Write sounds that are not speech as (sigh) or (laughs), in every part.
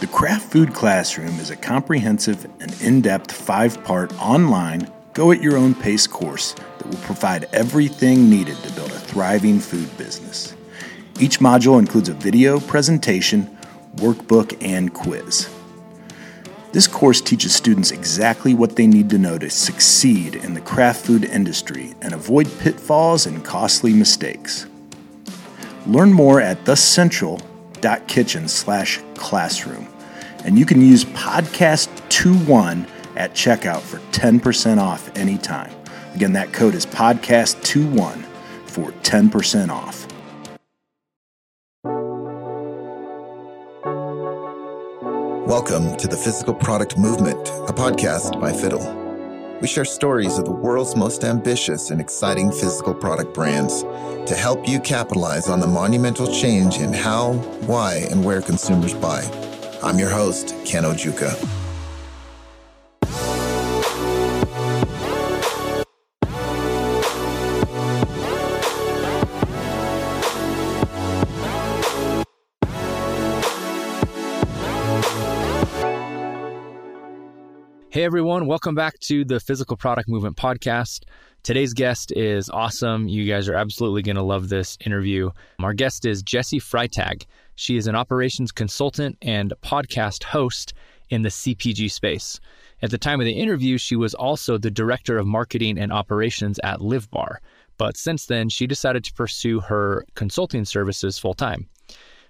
The Craft Food Classroom is a comprehensive and in depth five part online, go at your own pace course that will provide everything needed to build a thriving food business. Each module includes a video presentation, workbook, and quiz. This course teaches students exactly what they need to know to succeed in the craft food industry and avoid pitfalls and costly mistakes. Learn more at thecentral.kitchen slash classroom. And you can use podcast21 at checkout for 10% off anytime. Again, that code is podcast21 for 10% off. Welcome to the Physical Product Movement, a podcast by Fiddle. We share stories of the world's most ambitious and exciting physical product brands to help you capitalize on the monumental change in how, why, and where consumers buy. I'm your host, Ken Ojuka. Hey everyone, welcome back to the Physical Product Movement Podcast. Today's guest is awesome. You guys are absolutely going to love this interview. Our guest is Jessi Freitag. She is an operations consultant and podcast host in the CPG space. At the time of the interview, she was also the director of marketing and operations at Live Bar. But since then, she decided to pursue her consulting services full time.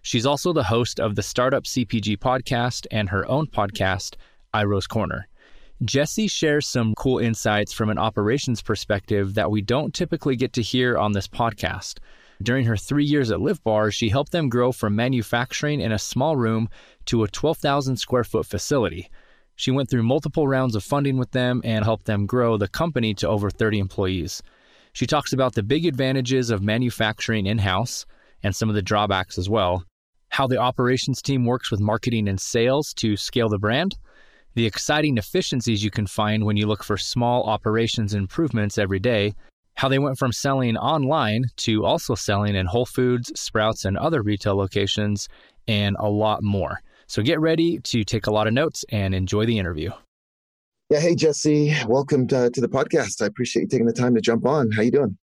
She's also the host of the Startup CPG podcast and her own podcast, Iroh's Corner. Jessi shares some cool insights from an operations perspective that we don't typically get to hear on this podcast. During her three years at Live Bar, she helped them grow from manufacturing in a small room to a 12,000 square foot facility. She went through multiple rounds of funding with them and helped them grow the company to over 30 employees. She talks about the big advantages of manufacturing in house and some of the drawbacks as well, how the operations team works with marketing and sales to scale the brand the exciting efficiencies you can find when you look for small operations improvements every day, how they went from selling online to also selling in Whole Foods, Sprouts, and other retail locations, and a lot more. So get ready to take a lot of notes and enjoy the interview. Yeah, hey Jessi, welcome to, to the podcast. I appreciate you taking the time to jump on. How you doing?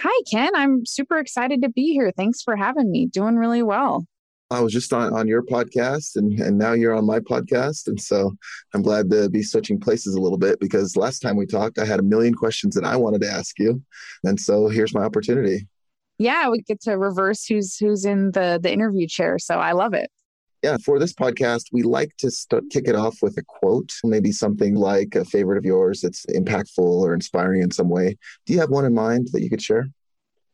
Hi, Ken. I'm super excited to be here. Thanks for having me. Doing really well. I was just on, on your podcast and, and now you're on my podcast. And so I'm glad to be switching places a little bit because last time we talked, I had a million questions that I wanted to ask you. And so here's my opportunity. Yeah, we get to reverse who's who's in the the interview chair. So I love it. Yeah, for this podcast, we like to start, kick it off with a quote, maybe something like a favorite of yours that's impactful or inspiring in some way. Do you have one in mind that you could share?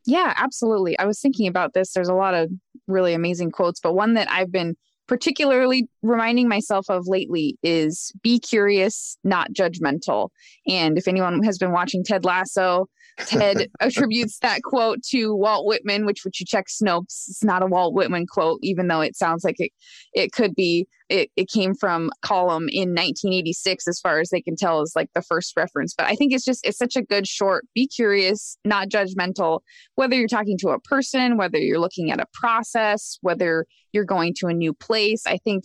Yeah, absolutely. I was thinking about this. There's a lot of really amazing quotes, but one that I've been particularly reminding myself of lately is be curious, not judgmental. And if anyone has been watching Ted Lasso, Ted (laughs) attributes that quote to Walt Whitman, which, which you check Snopes, it's not a Walt Whitman quote, even though it sounds like it, it could be. It, it came from column in 1986, as far as they can tell, is like the first reference. But I think it's just, it's such a good short, be curious, not judgmental, whether you're talking to a person, whether you're looking at a process, whether you're going to a new place. I think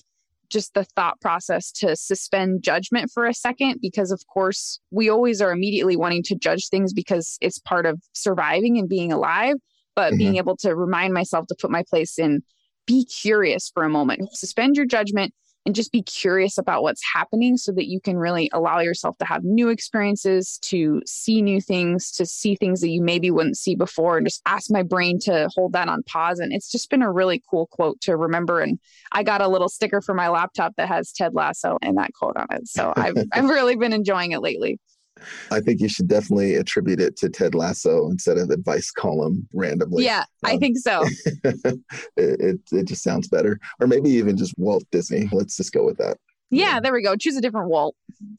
just the thought process to suspend judgment for a second because of course we always are immediately wanting to judge things because it's part of surviving and being alive but mm-hmm. being able to remind myself to put my place in be curious for a moment suspend your judgment and just be curious about what's happening so that you can really allow yourself to have new experiences, to see new things, to see things that you maybe wouldn't see before, and just ask my brain to hold that on pause. And it's just been a really cool quote to remember. And I got a little sticker for my laptop that has Ted Lasso and that quote on it. So I've, (laughs) I've really been enjoying it lately. I think you should definitely attribute it to Ted Lasso instead of advice column randomly. Yeah, um, I think so. (laughs) it, it, it just sounds better, or maybe even just Walt Disney. Let's just go with that. Yeah, there we go. Choose a different Walt.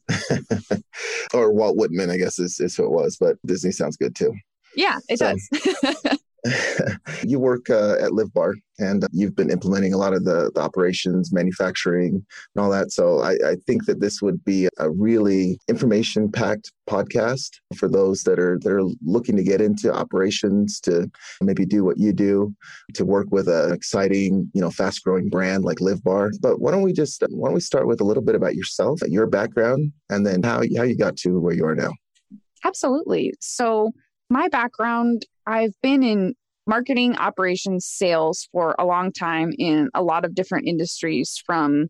(laughs) or Walt Whitman, I guess is, is who it was, but Disney sounds good too. Yeah, it so, does. (laughs) (laughs) you work uh, at Live Bar and you've been implementing a lot of the, the operations, manufacturing, and all that. So I, I think that this would be a really information packed podcast for those that are that are looking to get into operations to maybe do what you do to work with an exciting you know fast growing brand like live bar. But why don't we just why don't we start with a little bit about yourself your background and then how, how you got to where you are now? Absolutely. So my background I've been in marketing, operations, sales for a long time in a lot of different industries from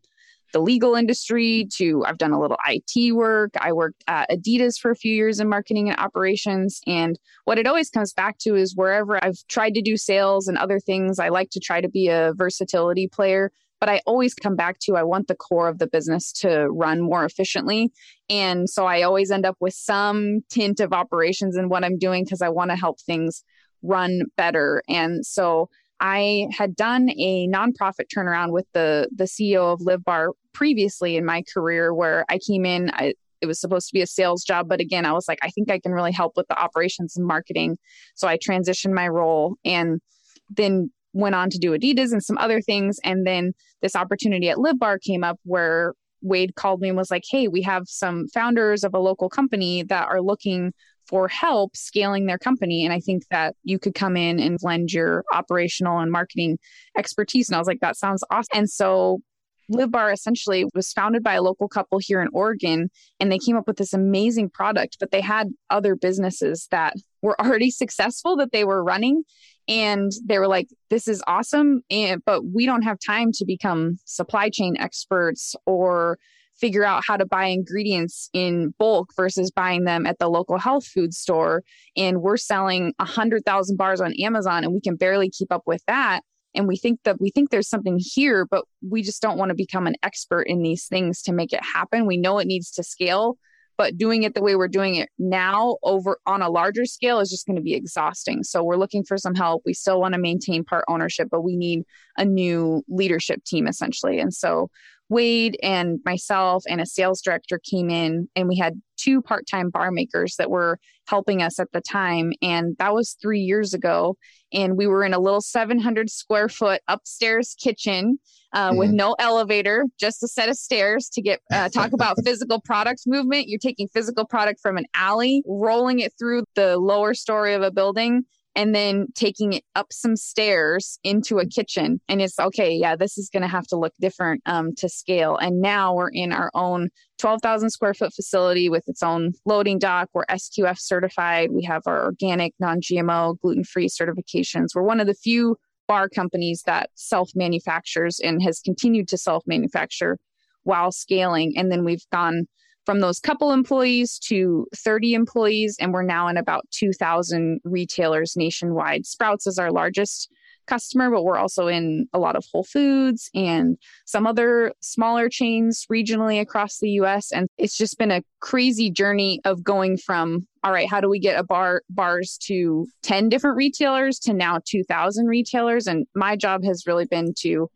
the legal industry to I've done a little IT work. I worked at Adidas for a few years in marketing and operations. And what it always comes back to is wherever I've tried to do sales and other things, I like to try to be a versatility player. But I always come back to I want the core of the business to run more efficiently. And so I always end up with some tint of operations in what I'm doing because I want to help things run better. And so I had done a nonprofit turnaround with the the CEO of Live Bar previously in my career where I came in I, it was supposed to be a sales job but again I was like I think I can really help with the operations and marketing so I transitioned my role and then went on to do Adidas and some other things and then this opportunity at Live Bar came up where Wade called me and was like, "Hey, we have some founders of a local company that are looking for help scaling their company. And I think that you could come in and blend your operational and marketing expertise. And I was like, that sounds awesome. And so Live Bar essentially was founded by a local couple here in Oregon, and they came up with this amazing product, but they had other businesses that were (laughs) already successful that they were running. And they were like, this is awesome, and, but we don't have time to become supply chain experts or figure out how to buy ingredients in bulk versus buying them at the local health food store. And we're selling a hundred thousand bars on Amazon and we can barely keep up with that. And we think that we think there's something here, but we just don't want to become an expert in these things to make it happen. We know it needs to scale, but doing it the way we're doing it now over on a larger scale is just going to be exhausting. So we're looking for some help. We still want to maintain part ownership, but we need a new leadership team essentially. And so Wade and myself and a sales director came in, and we had two part time bar makers that were helping us at the time. And that was three years ago. And we were in a little 700 square foot upstairs kitchen uh, mm-hmm. with no elevator, just a set of stairs to get uh, talk about (laughs) physical product movement. You're taking physical product from an alley, rolling it through the lower story of a building and then taking it up some stairs into a kitchen. And it's okay, yeah, this is going to have to look different um, to scale. And now we're in our own 12,000 square foot facility with its own loading dock. We're SQF certified. We have our organic, non GMO, gluten free certifications. We're one of the few bar companies that self manufactures and has continued to self manufacture while scaling. And then we've gone from those couple employees to 30 employees, and we're now in about 2,000 retailers nationwide. Sprouts is our largest customer, but we're also in a lot of Whole Foods and some other smaller chains regionally across the US. And it's just been a crazy journey of going from, all right, how do we get a bar bars to 10 different retailers to now 2,000 retailers? And my job has really been to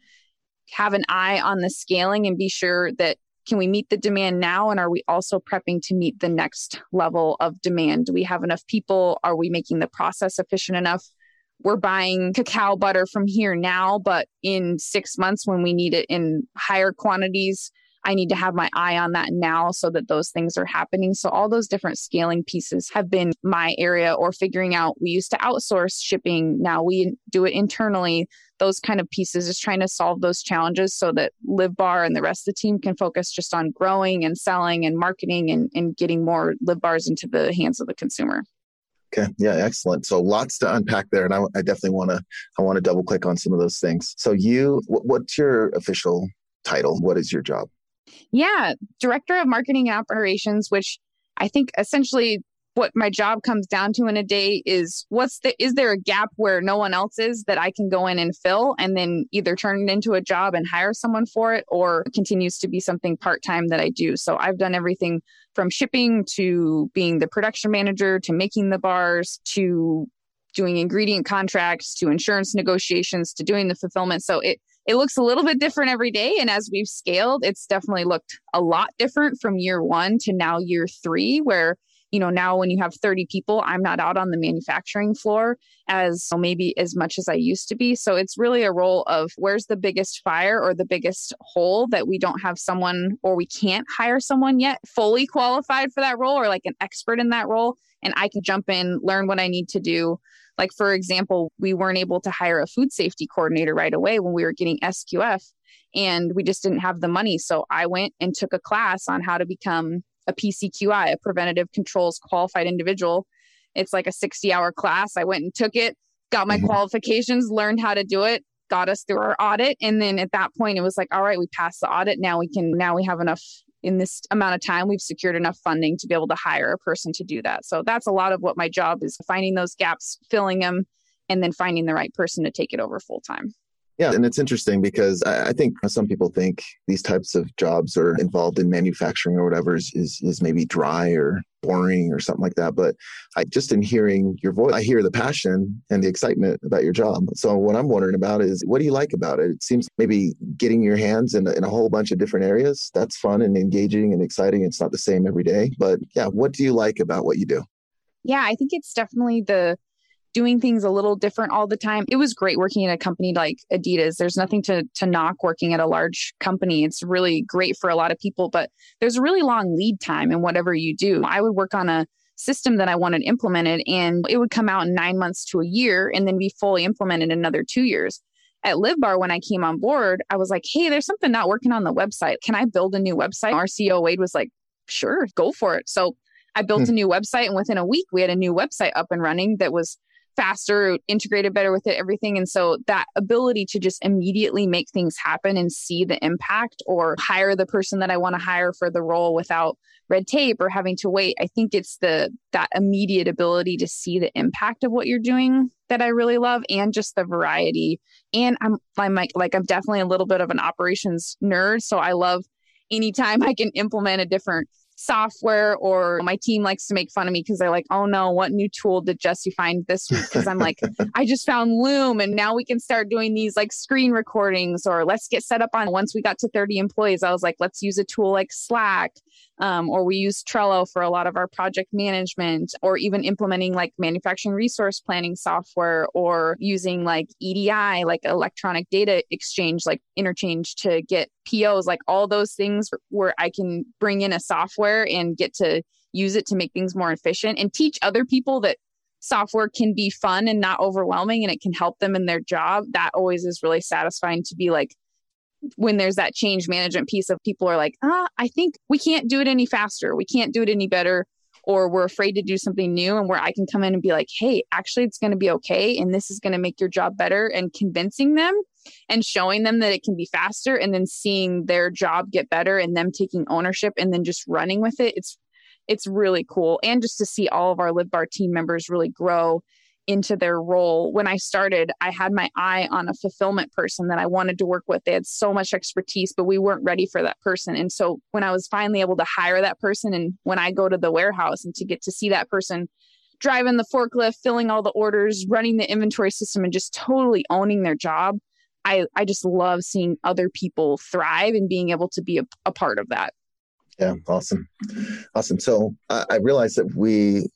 have an eye on the scaling and be sure that can we meet the demand now? And are we also prepping to meet the next level of demand? Do we have enough people? Are we making the process efficient enough? We're buying cacao butter from here now, but in six months when we need it in higher quantities, I need to have my eye on that now so that those things are happening. So, all those different scaling pieces have been my area, or figuring out we used to outsource shipping, now we do it internally. Those kind of pieces, just trying to solve those challenges so that Live Bar and the rest of the team can focus just on growing and selling and marketing and, and getting more Live Bars into the hands of the consumer. Okay. Yeah. Excellent. So lots to unpack there, and I, I definitely want to I want to double click on some of those things. So you, what's your official title? What is your job? Yeah, director of marketing operations, which I think essentially what my job comes down to in a day is what's the is there a gap where no one else is that I can go in and fill and then either turn it into a job and hire someone for it or continues to be something part-time that I do. So I've done everything from shipping to being the production manager to making the bars to doing ingredient contracts to insurance negotiations to doing the fulfillment. So it it looks a little bit different every day. And as we've scaled, it's definitely looked a lot different from year one to now year three, where you know, now when you have 30 people, I'm not out on the manufacturing floor as maybe as much as I used to be. So it's really a role of where's the biggest fire or the biggest hole that we don't have someone or we can't hire someone yet fully qualified for that role or like an expert in that role. And I can jump in, learn what I need to do. Like, for example, we weren't able to hire a food safety coordinator right away when we were getting SQF and we just didn't have the money. So I went and took a class on how to become a PCQI, a preventative controls qualified individual. It's like a 60 hour class. I went and took it, got my mm-hmm. qualifications, learned how to do it, got us through our audit. And then at that point, it was like, all right, we passed the audit. Now we can, now we have enough in this amount of time, we've secured enough funding to be able to hire a person to do that. So that's a lot of what my job is finding those gaps, filling them, and then finding the right person to take it over full time. Yeah, and it's interesting because I think some people think these types of jobs are involved in manufacturing or whatever is, is, is maybe dry or boring or something like that. But I just in hearing your voice, I hear the passion and the excitement about your job. So what I'm wondering about is what do you like about it? It seems maybe getting your hands in, in a whole bunch of different areas. That's fun and engaging and exciting. It's not the same every day. But yeah, what do you like about what you do? Yeah, I think it's definitely the doing things a little different all the time. It was great working at a company like Adidas. There's nothing to to knock working at a large company. It's really great for a lot of people, but there's a really long lead time in whatever you do. I would work on a system that I wanted implemented and it would come out in 9 months to a year and then be fully implemented in another 2 years. At LiveBar, when I came on board, I was like, hey, there's something not working on the website. Can I build a new website? Our CEO, Wade, was like, sure, go for it. So I built hmm. a new website, and within a week, we had a new website up and running that was faster, integrated better with it, everything. And so that ability to just immediately make things happen and see the impact or hire the person that I want to hire for the role without red tape or having to wait. I think it's the that immediate ability to see the impact of what you're doing that I really love and just the variety. And I'm I'm like like I'm definitely a little bit of an operations nerd. So I love anytime (laughs) I can implement a different software or my team likes to make fun of me because they're like, oh no, what new tool did Jessi find this week? Because I'm like, (laughs) I just found Loom and now we can start doing these like screen recordings or let's get set up on once we got to 30 employees. I was like, let's use a tool like Slack. Um, or we use Trello for a lot of our project management, or even implementing like manufacturing resource planning software, or using like EDI, like electronic data exchange, like interchange to get POs, like all those things where I can bring in a software and get to use it to make things more efficient and teach other people that software can be fun and not overwhelming and it can help them in their job. That always is really satisfying to be like, when there's that change management piece of people are like, ah, I think we can't do it any faster. We can't do it any better. Or we're afraid to do something new, and where I can come in and be like, hey, actually, it's going to be okay. And this is going to make your job better. And convincing them and showing them that it can be faster, and then seeing their job get better and them taking ownership and then just running with it. It's it's really cool. And just to see all of our LiveBar team members really grow into their role. When I started, I had my eye on a fulfillment person that I wanted to work with. They had so much expertise, but we weren't ready for that person. And so when I was finally able to hire that person, and when I go to the warehouse and to get to see that person driving the forklift, filling all the orders, running the inventory system, and just totally owning their job, I, I just love seeing other people thrive and being able to be a, a part of that. Yeah, awesome. Awesome. So I, I realized that we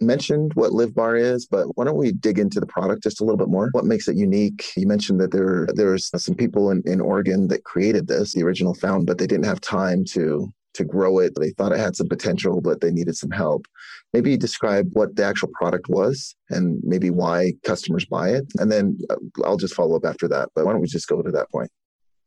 mentioned what LiveBar is, but why don't we dig into the product just a little bit more? What makes it unique? You mentioned that there there's some people in, in Oregon that created this, the original found, but they didn't have time to to grow it. They thought it had some potential, but they needed some help. Maybe describe what the actual product was and maybe why customers buy it. And then uh, I'll just follow up after that. But why don't we just go to that point?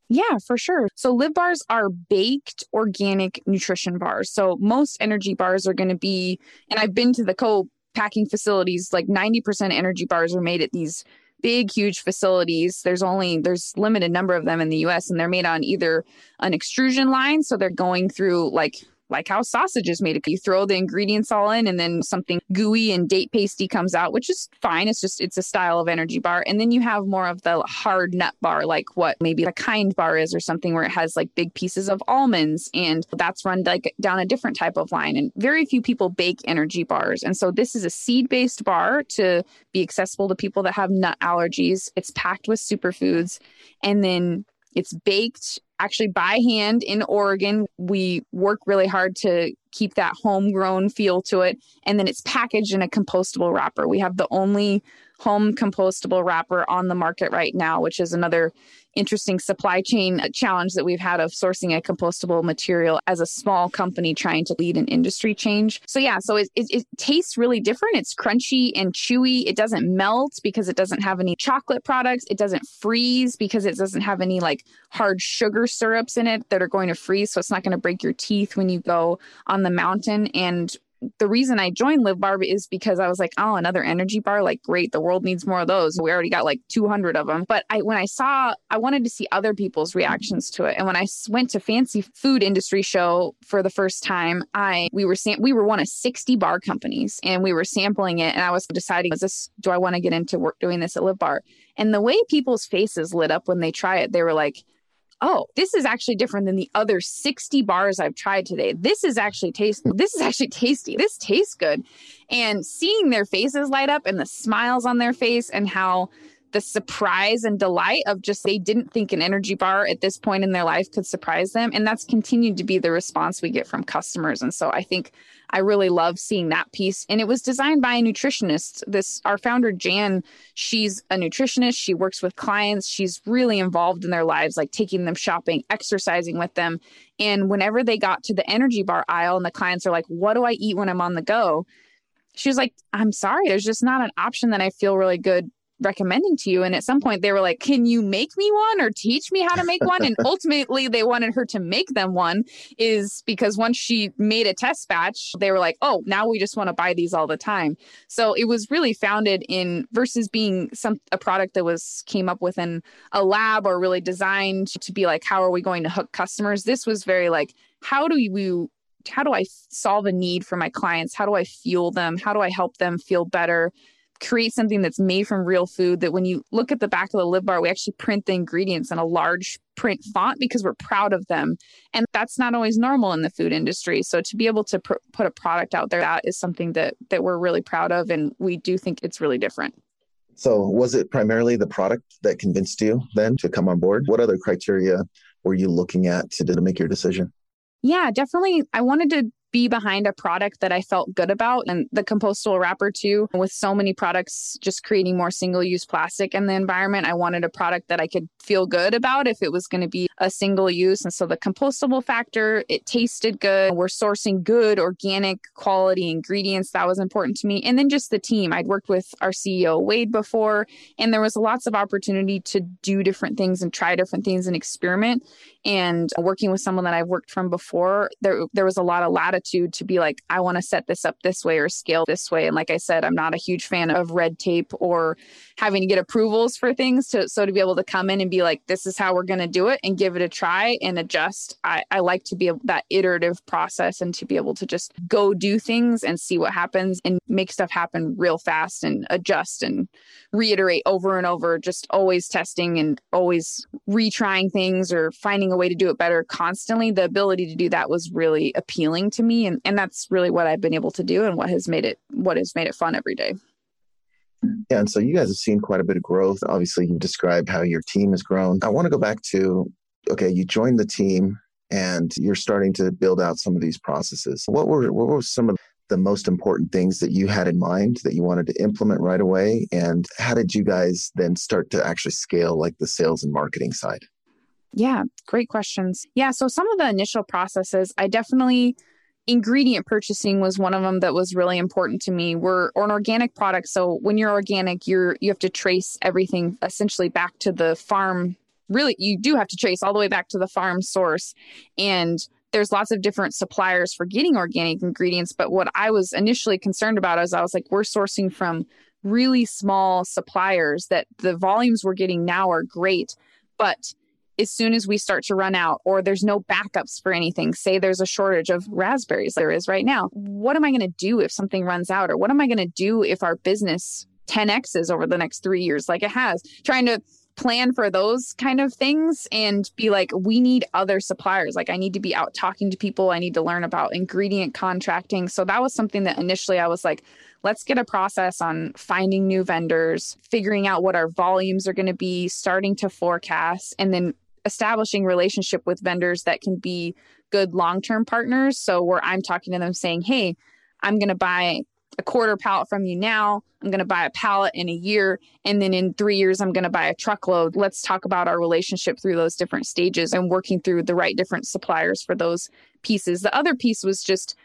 Yeah, for sure. So Live bars are baked organic nutrition bars. So most energy bars are going to be, and I've been to the co packing facilities, like 90% energy bars are made at these big huge facilities there's only there's limited number of them in the US and they're made on either an extrusion line so they're going through like like how sausage is made. You throw the ingredients all in and then something gooey and date pasty comes out, which is fine. It's just, it's a style of energy bar. And then you have more of the hard nut bar, like what maybe a kind bar is or something where it has like big pieces of almonds. And that's run like down a different type of line. And very few people bake energy bars. And so this is a seed based bar to be accessible to people that have nut allergies. It's packed with superfoods. And then it's baked actually by hand in Oregon. We work really hard to keep that homegrown feel to it. And then it's packaged in a compostable wrapper. We have the only home compostable wrapper on the market right now, which is another interesting supply chain uh, challenge that we've had of sourcing a compostable material as a small company trying to lead an industry change. So, yeah, so it, it, it, tastes really different. It's crunchy and chewy. It doesn't melt because it doesn't have any chocolate products. It doesn't freeze because it doesn't have any like hard sugar syrups in it that are going to freeze. So, it's not going to break your teeth when you go on the mountain. And the reason I joined Live Bar is because I was like, oh, another energy bar, like great, the world needs more of those. We already got like 200 of them. But I, when I saw, I wanted to see other people's reactions to it. And when I went to Fancy Food Industry Show for the first time, I we were sam- we were one of 60 bar companies, and we were sampling it. And I was deciding, is this do I want to get into work doing this at Live Bar? And the way people's faces lit up when they try it, they were like, oh, this is actually different than the other 60 bars I've tried today. This is actually tasty. Hmm. This is actually tasty. This tastes good. And seeing their faces light up and the smiles on their face and how the surprise and delight of just they didn't think an energy bar at this point in their life could surprise them. And that's continued to be the response we get from customers. And so I think I really love seeing that piece. And it was designed by a nutritionist. This our founder Jan, she's a nutritionist. She works with clients. She's really involved in their lives, like taking them shopping, exercising with them. And whenever they got to the energy bar aisle and the clients are like, "What do I eat when I'm on the go?" She was like, "I'm sorry, there's just not an option that I feel really good recommending to you. And at some point, they were like, Can you make me one or teach me how to make one? And (laughs) ultimately, they wanted her to make them one, is because once she made a test batch, they were like, Oh, now we just want to buy these all the time. So it was really founded in versus being some a product that was came up within a lab or really designed to be like, How are we going to hook customers? This was very like, How do we how do I solve a need for my clients? How do I fuel them? How do I help them feel better? Create something that's made from real food that when you look at the back of the live bar we actually print the ingredients in a large print font because we're proud of them. And that's not always normal in the food industry. So to be able to pr- put a product out there that is something that that we're really proud of and we do think it's really different. So was it primarily the product that convinced you then to come on board? What other criteria were you looking at to, to make your decision? Yeah definitely. I wanted to be behind a product that I felt good about and the compostable wrapper too. With so many products just creating more single use plastic in the environment, I wanted a product that I could feel good about if it was going to be a single use. And so the compostable factor, it tasted good. We're sourcing good organic quality ingredients. That was important to me. And then just the team. I'd worked with our CEO Wade before, and there was lots of opportunity to do different things and try different things and experiment. And working with someone that I've worked from before, there there was a lot of latitude to be like, I want to set this up this way or scale this way. And like I said, I'm not a huge fan of red tape or having to get approvals for things. To, so to be able to come in and be like, this is how we're going to do it and give it a try and adjust. I, I like to be able, that iterative process and to be able to just go do things and see what happens and make stuff happen real fast and adjust and reiterate over and over, just always testing and always retrying things or finding a way to do it better constantly. The ability to do that was really appealing to me. And, and that's really what i've been able to do and what has made it what has made it fun every day. Yeah and so you guys have seen quite a bit of growth. Obviously you described how your team has grown. I want to go back to okay you joined the team and you're starting to build out some of these processes. What were what were some of the most important things that you had in mind that you wanted to implement right away? And how did you guys then start to actually scale like the sales and marketing side yeah great questions. Yeah so some of the initial processes i definitely ingredient purchasing was one of them that was really important to me. We're or an organic product so when you're organic you're you have to trace everything essentially back to the farm. Really you do have to trace all the way back to the farm source and there's lots of different suppliers for getting organic ingredients but what i was initially concerned about is i was like we're sourcing from really small suppliers that the volumes we're getting now are great but as soon as we start to run out or there's no backups for anything, say there's a shortage of raspberries, there is right now, what am I going to do if something runs out? Or what am I going to do if our business 10x's over the next three years, like it has? Trying to plan for those kind of things and be like, we need other suppliers. Like, I need to be out talking to people. I need to learn about ingredient contracting. So, that was something that initially I was like, let's get a process on finding new vendors, figuring out what our volumes are going to be, starting to forecast, and then establishing relationship with vendors that can be good long term partners. So, where I'm talking to them saying, hey, I'm going to buy a quarter pallet from you now. I'm going to buy a pallet in a year. And then in three years, I'm going to buy a truckload. Let's talk about our relationship through those different stages and working through the right different suppliers for those pieces. The other piece was just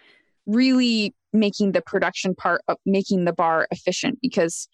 really making the production part of making the bar efficient because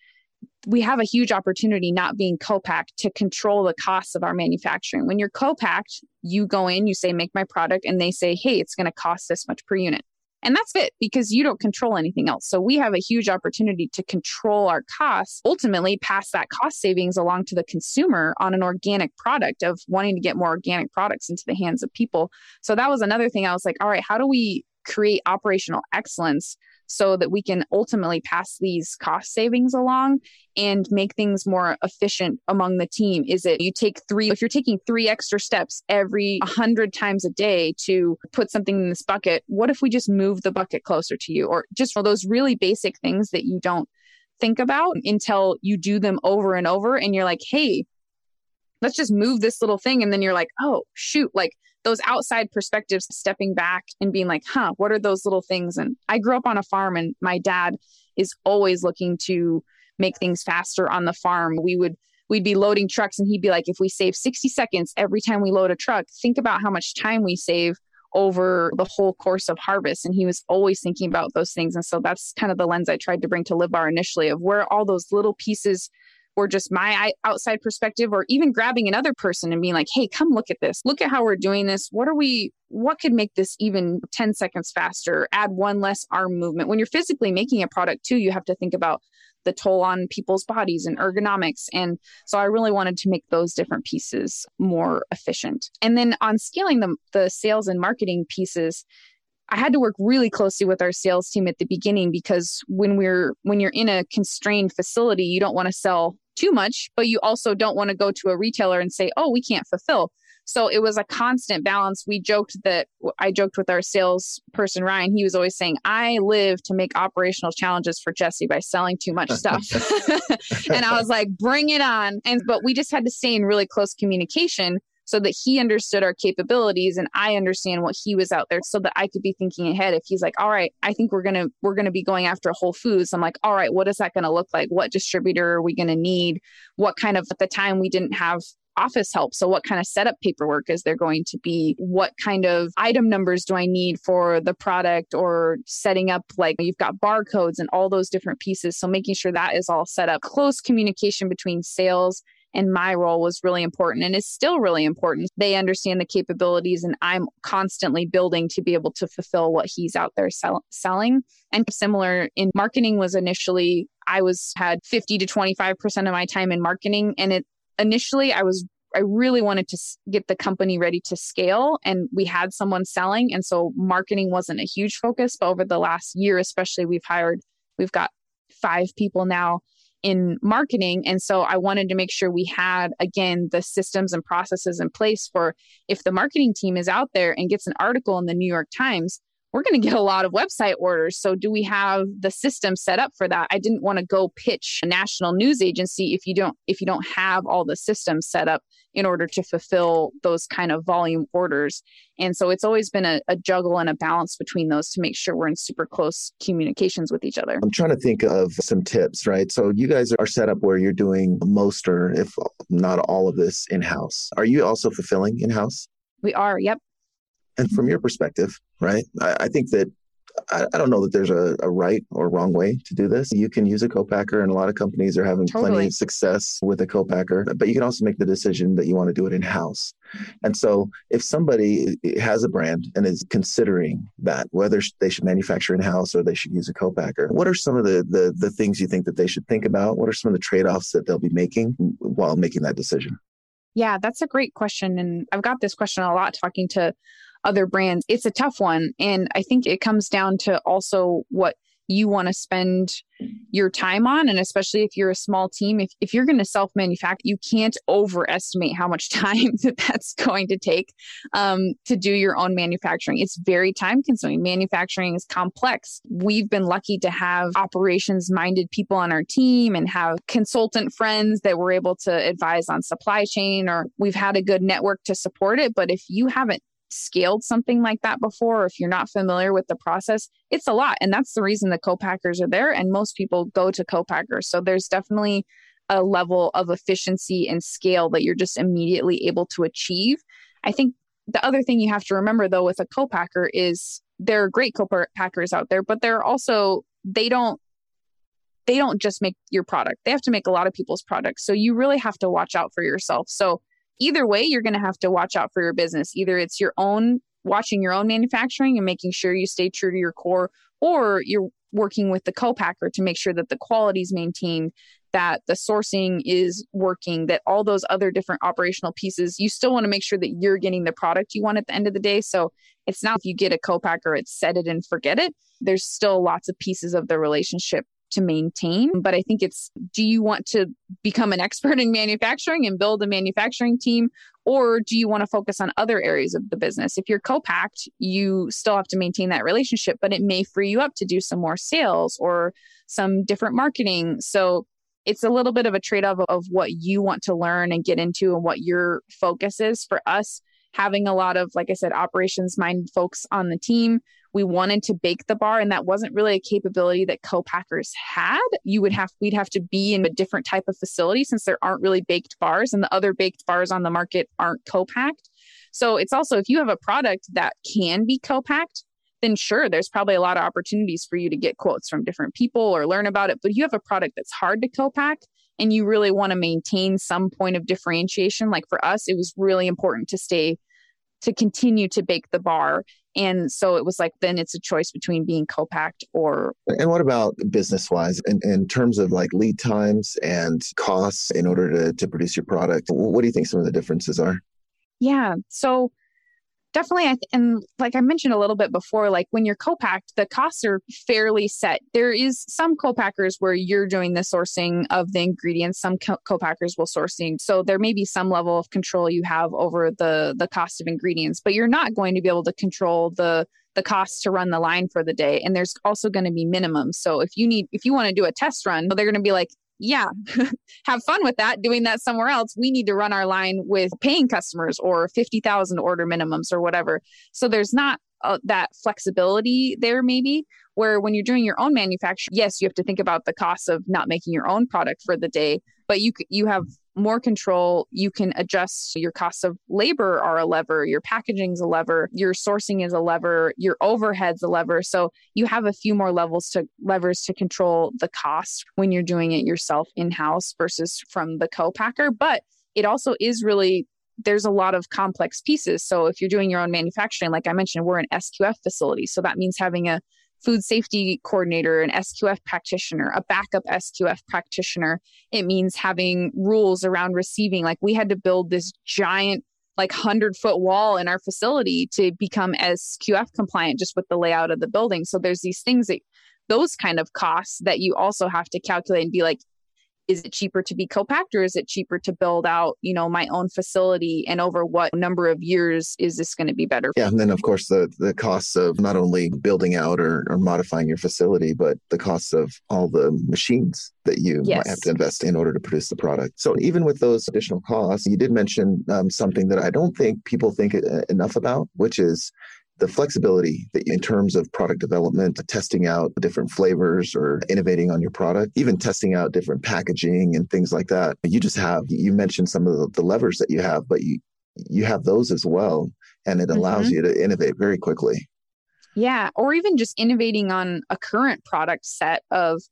we have a huge opportunity not being co-packed to control the costs of our manufacturing. When you're co-packed, you go in, you say, make my product, and they say, hey, it's going to cost this much per unit. And that's it because you don't control anything else. So we have a huge opportunity to control our costs, ultimately pass that cost savings along to the consumer on an organic product of wanting to get more organic products into the hands of people. So that was another thing I was like, all right, how do we create operational excellence so that we can ultimately pass these cost savings along and make things more efficient among the team. Is it you take three if you're taking three extra steps every 100 times a day to put something in this bucket what if we just move the bucket closer to you? Or just for those really basic things that you don't think about until you do them over and over and you're like hey let's just move this little thing. And then you're like oh shoot. Like those outside perspectives, stepping back and being like, huh, what are those little things? And I grew up on a farm, and my dad is always looking to make things faster on the farm. We would we'd be loading trucks and he'd be like if we save 60 seconds every time we load a truck think about how much time we save over the whole course of harvest and he was always thinking about those things and so that's kind of the lens i tried to bring to live bar initially of where all those little pieces or just my outside perspective or even grabbing another person and being like hey come look at this. Look at how we're doing this. What are we what could make this even 10 seconds faster? Add one less arm movement. When you're physically making a product too you have to think about the toll on people's bodies and ergonomics. And so i really wanted to make those different pieces more efficient. And then on scaling the, the sales and marketing pieces I had to work really closely with our sales team at the beginning because when we're when you're in a constrained facility, you don't want to sell too much, but you also don't want to go to a retailer and say, "Oh, we can't fulfill." So it was a constant balance. We joked that I joked with our salesperson Ryan. He was always saying, "I live to make operational challenges for Jessi by selling too much stuff." (laughs) and I was like, "Bring it on!" And but we just had to stay in really close communication so that he understood our capabilities and I understand what he was out there so that I could be thinking ahead. If he's like, all right, I think we're going to, we're going to be going after Whole Foods. I'm like, all right, what is that going to look like? What distributor are we going to need? What kind of, at the time we didn't have office help. So, what kind of setup paperwork is there going to be? What kind of item numbers do I need for the product or setting up like you've got barcodes and all those different pieces? So, making sure that is all set up. Close communication between sales and my role was really important and is still really important. They understand the capabilities, and I'm constantly building to be able to fulfill what he's out there sell- selling. And similar in marketing was initially I was had 50 to 25% of my time in marketing, and it initially I was I really wanted to get the company ready to scale and we had someone selling and so marketing wasn't a huge focus but over the last year especially we've hired we've got 5 people now in marketing. And so I wanted to make sure we had, again, the systems and processes in place for if the marketing team is out there and gets an article in the New York Times, we're going to get a lot of website orders. So, do we have the system set up for that? I didn't want to go pitch a national news agency if you don't if you don't have all the systems set up in order to fulfill those kind of volume orders. And so, it's always been a, a juggle and a balance between those to make sure we're in super close communications with each other. I'm trying to think of some tips, right? So, you guys are set up where you're doing most or if not all of this in house. Are you also fulfilling in house? We are. Yep. And from your perspective, right? I, I think that I, I, don't know that there's a, a, right or wrong way to do this. You can use a co-packer, and a lot of companies are having totally. plenty of success with a co-packer. But you can also make the decision that you want to do it in house. And so, if somebody has a brand and is considering that whether they should manufacture in house or they should use a co-packer, what are some of the, the the things you think that they should think about? What are some of the trade-offs that they'll be making while making that decision? Yeah, that's a great question, and I've got this question a lot talking to other brands. It's a tough one. And I think it comes down to also what you want to spend your time on. And especially if you're a small team, if, if you're going to self manufacture, you can't overestimate how much (laughs) time that that's going to take um, to do your own manufacturing. It's very time consuming. Manufacturing is complex. We've been lucky to have operations minded people on our team and have consultant friends that we're able to advise on supply chain, or we've had a good network to support it. But if you haven't scaled something like that before, or if you're not familiar with the process, it's a lot. And that's the reason the co-packers are there. And most people go to co-packers. So there's definitely a level of efficiency and scale that you're just immediately able to achieve. I think the other thing you have to remember though with a co-packer is there are great co-packers out there, but they're also they don't they don't just make your product. They have to make a lot of people's products. So you really have to watch out for yourself. So either way, you're going to have to watch out for your business. Either it's your own watching your own manufacturing and making sure you stay true to your core, or you're working with the co-packer to make sure that the quality is maintained, that the sourcing is working, that all those other different operational pieces, you still want to make sure that you're getting the product you want at the end of the day. So it's not if you get a co-packer, it's set it and forget it. There's still lots of pieces of the relationship to maintain. But I think it's do you want to become an expert in manufacturing and build a manufacturing team? Or do you want to focus on other areas of the business? If you're co packed, you still have to maintain that relationship, but it may free you up to do some more sales or some different marketing. So it's a little bit of a trade off of what you want to learn and get into and what your focus is. For us, having a lot of, like I said, operations minded folks on the team, we wanted to bake the bar and that wasn't really a capability that co-packers had. You would have we'd have to be in a different type of facility since there aren't really baked bars and the other baked bars on the market aren't co-packed. So it's also if you have a product that can be co-packed then sure there's probably a lot of opportunities for you to get quotes from different people or learn about it. But if you have a product that's hard to co-pack and you really want to maintain some point of differentiation like for us it was really important to stay to continue to bake the bar. And so it was like, then it's a choice between being co-packed or. And what about business wise in, in terms of like lead times and costs in order to, to produce your product? What do you think some of the differences are? Yeah. So definitely I th- and like i mentioned a little bit before like when you're co-packed the costs are fairly set. There is some co-packers where you're doing the sourcing of the ingredients some co- packers will sourcing. So there may be some level of control you have over the the cost of ingredients but you're not going to be able to control the the cost to run the line for the day and there's also going to be minimums. So if you need if you want to do a test run they're going to be like yeah, (laughs) have fun with that, doing that somewhere else. We need to run our line with paying customers or 50,000 order minimums or whatever. So there's not uh, that flexibility there, maybe, where when you're doing your own manufacturing, yes, you have to think about the cost of not making your own product for the day, but you you have more control. You can adjust your costs of labor are a lever, your packaging's a lever, your sourcing is a lever, your overhead's a lever. So you have a few more levels to levers to control the cost when you're doing it yourself in-house versus from the co-packer. But it also is really there's a lot of complex pieces. So if you're doing your own manufacturing, like I mentioned, we're an SQF facility. So that means having a food safety coordinator, an SQF practitioner, a backup SQF practitioner. It means having rules around receiving. Like we had to build this giant, like 100 foot wall in our facility to become SQF compliant just with the layout of the building. So there's these things that those kind of costs that you also have to calculate and be like, is it cheaper to be co-packed or is it cheaper to build out you know my own facility and over what number of years is this going to be better yeah and then of course the the costs of not only building out or, or modifying your facility but the costs of all the machines that you yes. might have to invest in order to produce the product so even with those additional costs you did mention um, something that i don't think people think uh, enough about which is the flexibility that in terms of product development, testing out different flavors or innovating on your product, even testing out different packaging and things like that. You just have, you mentioned some of the, levers that you have, but you, you have those as well. And it allows mm-hmm. you to innovate very quickly. Yeah. Or even just innovating on a current product set of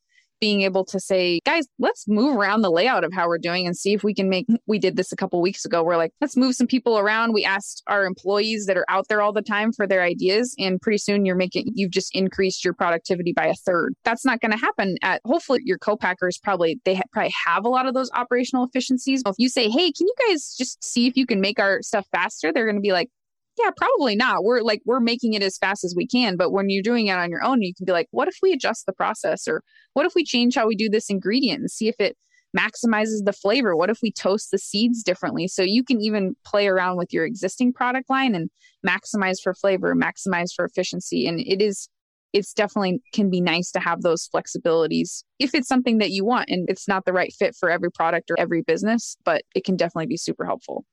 being able to say, guys, let's move around the layout of how we're doing and see if we can make. (clears throat) We did this a couple weeks ago. We're like, let's move some people around. We asked our employees that are out there all the time for their ideas, and pretty soon you're making you've just increased your productivity by a third. That's not going to happen at. Hopefully, your co-packers probably they ha- probably have a lot of those operational efficiencies. If you say, hey, can you guys just see if you can make our stuff faster? They're going to be like, yeah, probably not. We're like, we're making it as fast as we can. But when you're doing it on your own, you can be like, what if we adjust the process? Or what if we change how we do this ingredient and see if it maximizes the flavor? What if we toast the seeds differently? So you can even play around with your existing product line and maximize for flavor, maximize for efficiency. And it is, it's definitely can be nice to have those flexibilities if it's something that you want and it's not the right fit for every product or every business, but it can definitely be super helpful.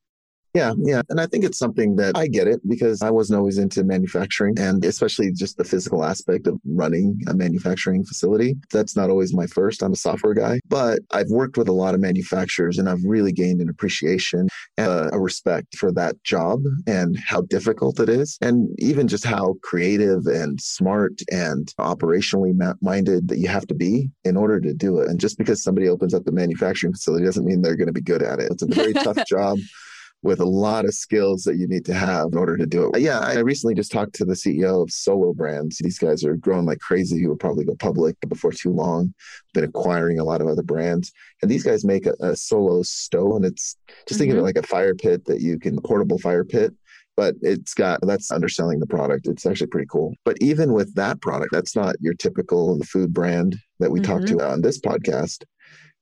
Yeah, yeah. And I think it's something that I get it because I wasn't always into manufacturing and especially just the physical aspect of running a manufacturing facility. That's not always my first. I'm a software guy, but I've worked with a lot of manufacturers and I've really gained an appreciation and a respect for that job and how difficult it is. And even just how creative and smart and operationally minded that you have to be in order to do it. And just because somebody opens up a manufacturing facility doesn't mean they're going to be good at it. It's a very (laughs) tough job with a lot of skills that you need to have in order to do it. Yeah, I recently just talked to the CEO of Solo Brands. These guys are growing like crazy. He will probably go public before too long. Been acquiring a lot of other brands, and these guys make a, a solo stove, and it's just mm-hmm. think of it mm-hmm. like a fire pit that you can portable fire pit but it's got that's underselling the product. It's actually pretty cool. But even with that product, that's not your typical food brand that we mm-hmm. talked to on this podcast.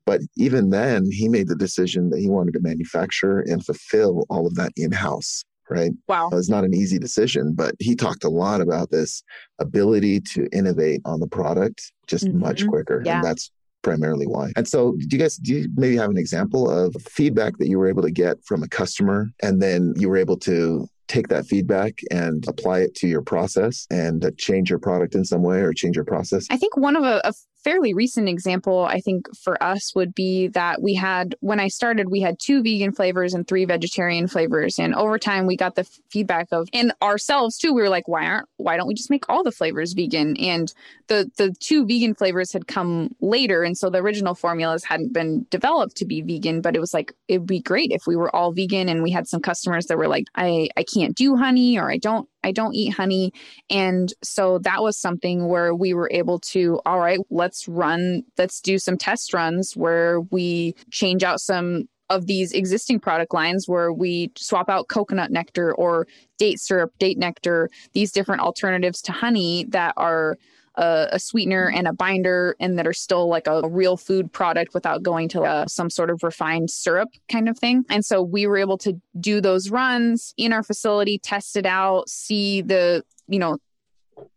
But even then, he made the decision that he wanted to manufacture and fulfill all of that in house. Right. Wow. It was not an easy decision, but he talked a lot about this ability to innovate on the product just mm-hmm. much quicker. Yeah. And that's primarily why. And so, do you guys do you maybe have an example of feedback that you were able to get from a customer, and then you were able to take that feedback and apply it to your process and change your product in some way or change your process? I think one of a, a fairly recent example, I think, for us would be that we had, when I started, we had two vegan flavors and three vegetarian flavors. And over time, we got the feedback of, and ourselves too, we were like, why aren't, why don't we just make all the flavors vegan? And the, the two vegan flavors had come later. And so the original formulas hadn't been developed to be vegan, but it was like, it'd be great if we were all vegan. And we had some customers that were like, I, I can't do honey or I don't I don't eat honey. And so that was something where we were able to, all right, let's run, let's do some test runs where we change out some of these existing product lines where we swap out coconut nectar or date syrup, date nectar, these different alternatives to honey that are a, a, sweetener and a binder and that are still like a, a real food product without going to uh, some sort of refined syrup kind of thing. And so we were able to do those runs in our facility, test it out, see the, you know,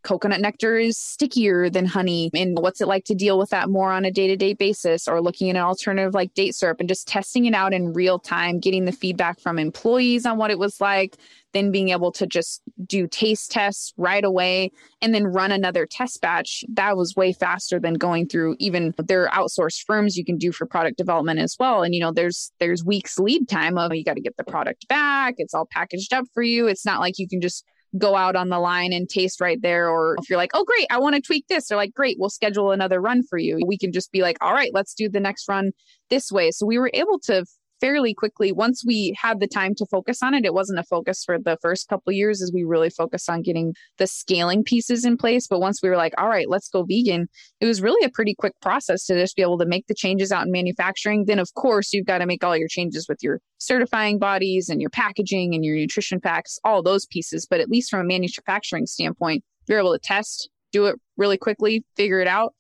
coconut nectar is stickier than honey and what's it like to deal with that more on a day-to-day basis or looking at an alternative like date syrup and just testing it out in real time getting the feedback from employees on what it was like then being able to just do taste tests right away and then run another test batch that was way faster than going through even their outsourced firms you can do for product development as well and you know there's there's weeks lead time of you got to get the product back it's all packaged up for you it's not like you can just go out on the line and taste right there. Or if you're like, oh, great, I want to tweak this, they're like, great, we'll schedule another run for you. We can just be like, all right, let's do the next run this way. So we were able to fairly quickly once we had the time to focus on it it wasn't a focus for the first couple years as we really focused on getting the scaling pieces in place. But once we were like all right let's go vegan it was really a pretty quick process to just be able to make the changes out in manufacturing. Then of course you've got to make all your changes with your certifying bodies and your packaging and your nutrition packs all those pieces. But at least from a manufacturing standpoint you're able to test do it really quickly figure it out